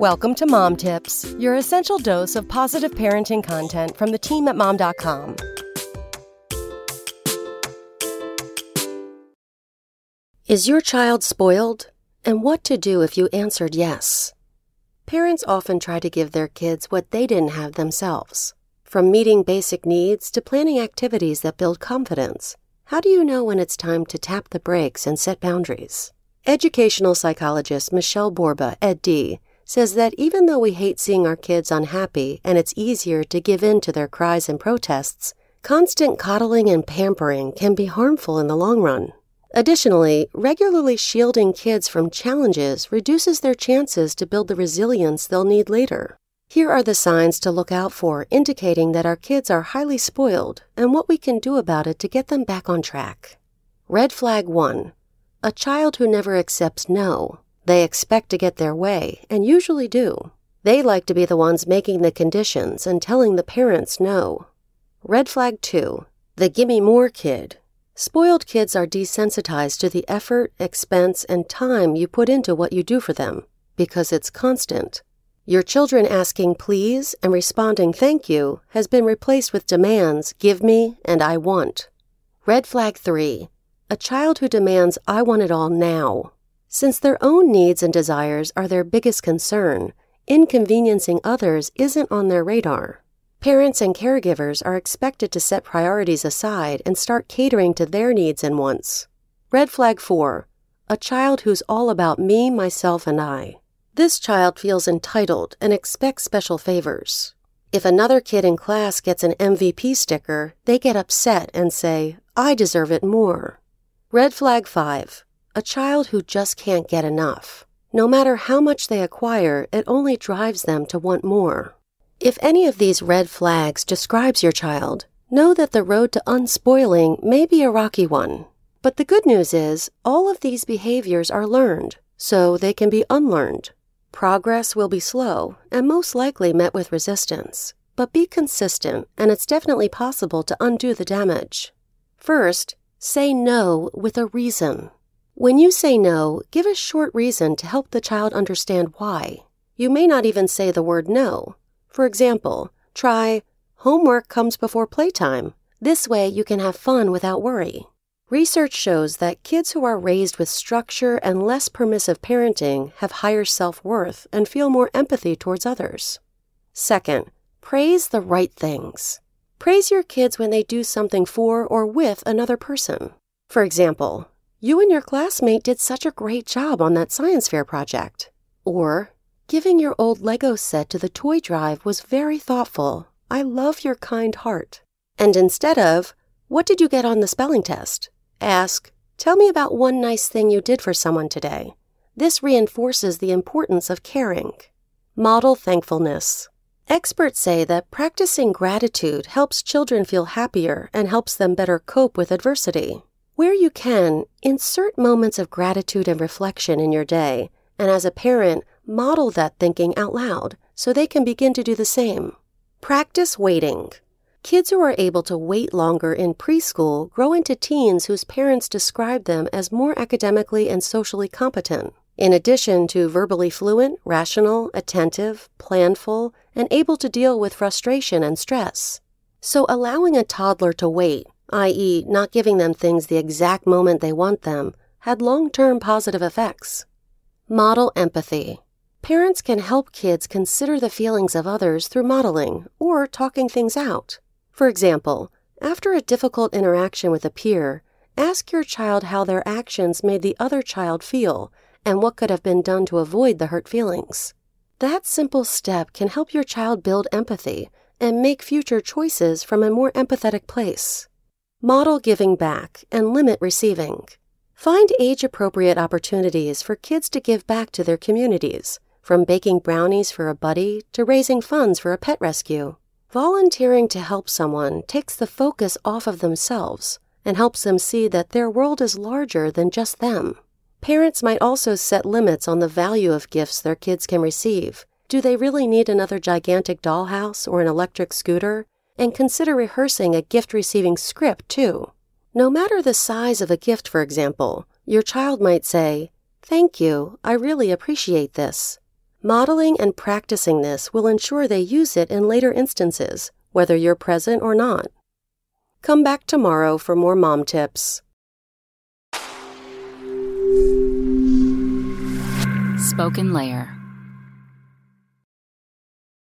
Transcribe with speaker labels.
Speaker 1: Welcome to Mom Tips, your essential dose of positive parenting content from the team at mom.com. Is your child spoiled? And what to do if you answered yes? Parents often try to give their kids what they didn't have themselves. From meeting basic needs to planning activities that build confidence, how do you know when it's time to tap the brakes and set boundaries? Educational psychologist Michelle Borba, EdD, says that even though we hate seeing our kids unhappy and it's easier to give in to their cries and protests, constant coddling and pampering can be harmful in the long run. Additionally, regularly shielding kids from challenges reduces their chances to build the resilience they'll need later. Here are the signs to look out for indicating that our kids are highly spoiled and what we can do about it to get them back on track. Red flag 1 A child who never accepts no. They expect to get their way, and usually do. They like to be the ones making the conditions and telling the parents no. Red flag 2. The gimme more kid. Spoiled kids are desensitized to the effort, expense, and time you put into what you do for them because it's constant. Your children asking please and responding thank you has been replaced with demands give me and I want. Red flag 3. A child who demands I want it all now. Since their own needs and desires are their biggest concern, inconveniencing others isn't on their radar. Parents and caregivers are expected to set priorities aside and start catering to their needs and wants. Red flag 4. A child who's all about me, myself, and I. This child feels entitled and expects special favors. If another kid in class gets an MVP sticker, they get upset and say, I deserve it more. Red flag 5 a child who just can't get enough. No matter how much they acquire, it only drives them to want more. If any of these red flags describes your child, know that the road to unspoiling may be a rocky one. But the good news is, all of these behaviors are learned, so they can be unlearned. Progress will be slow and most likely met with resistance, but be consistent, and it's definitely possible to undo the damage. First, say no with a reason. When you say no, give a short reason to help the child understand why. You may not even say the word no. For example, try, homework comes before playtime. This way you can have fun without worry. Research shows that kids who are raised with structure and less permissive parenting have higher self worth and feel more empathy towards others. Second, praise the right things. Praise your kids when they do something for or with another person. For example, you and your classmate did such a great job on that science fair project. Or, giving your old Lego set to the toy drive was very thoughtful. I love your kind heart. And instead of, What did you get on the spelling test? Ask, Tell me about one nice thing you did for someone today. This reinforces the importance of caring. Model thankfulness. Experts say that practicing gratitude helps children feel happier and helps them better cope with adversity. Where you can, insert moments of gratitude and reflection in your day, and as a parent, model that thinking out loud so they can begin to do the same. Practice waiting. Kids who are able to wait longer in preschool grow into teens whose parents describe them as more academically and socially competent, in addition to verbally fluent, rational, attentive, planful, and able to deal with frustration and stress. So allowing a toddler to wait i.e., not giving them things the exact moment they want them, had long term positive effects. Model empathy. Parents can help kids consider the feelings of others through modeling or talking things out. For example, after a difficult interaction with a peer, ask your child how their actions made the other child feel and what could have been done to avoid the hurt feelings. That simple step can help your child build empathy and make future choices from a more empathetic place. Model giving back and limit receiving. Find age appropriate opportunities for kids to give back to their communities, from baking brownies for a buddy to raising funds for a pet rescue. Volunteering to help someone takes the focus off of themselves and helps them see that their world is larger than just them. Parents might also set limits on the value of gifts their kids can receive. Do they really need another gigantic dollhouse or an electric scooter? and consider rehearsing a gift receiving script too. No matter the size of a gift, for example, your child might say, Thank you, I really appreciate this. Modeling and practicing this will ensure they use it in later instances, whether you're present or not. Come back tomorrow for more mom tips.
Speaker 2: Spoken Layer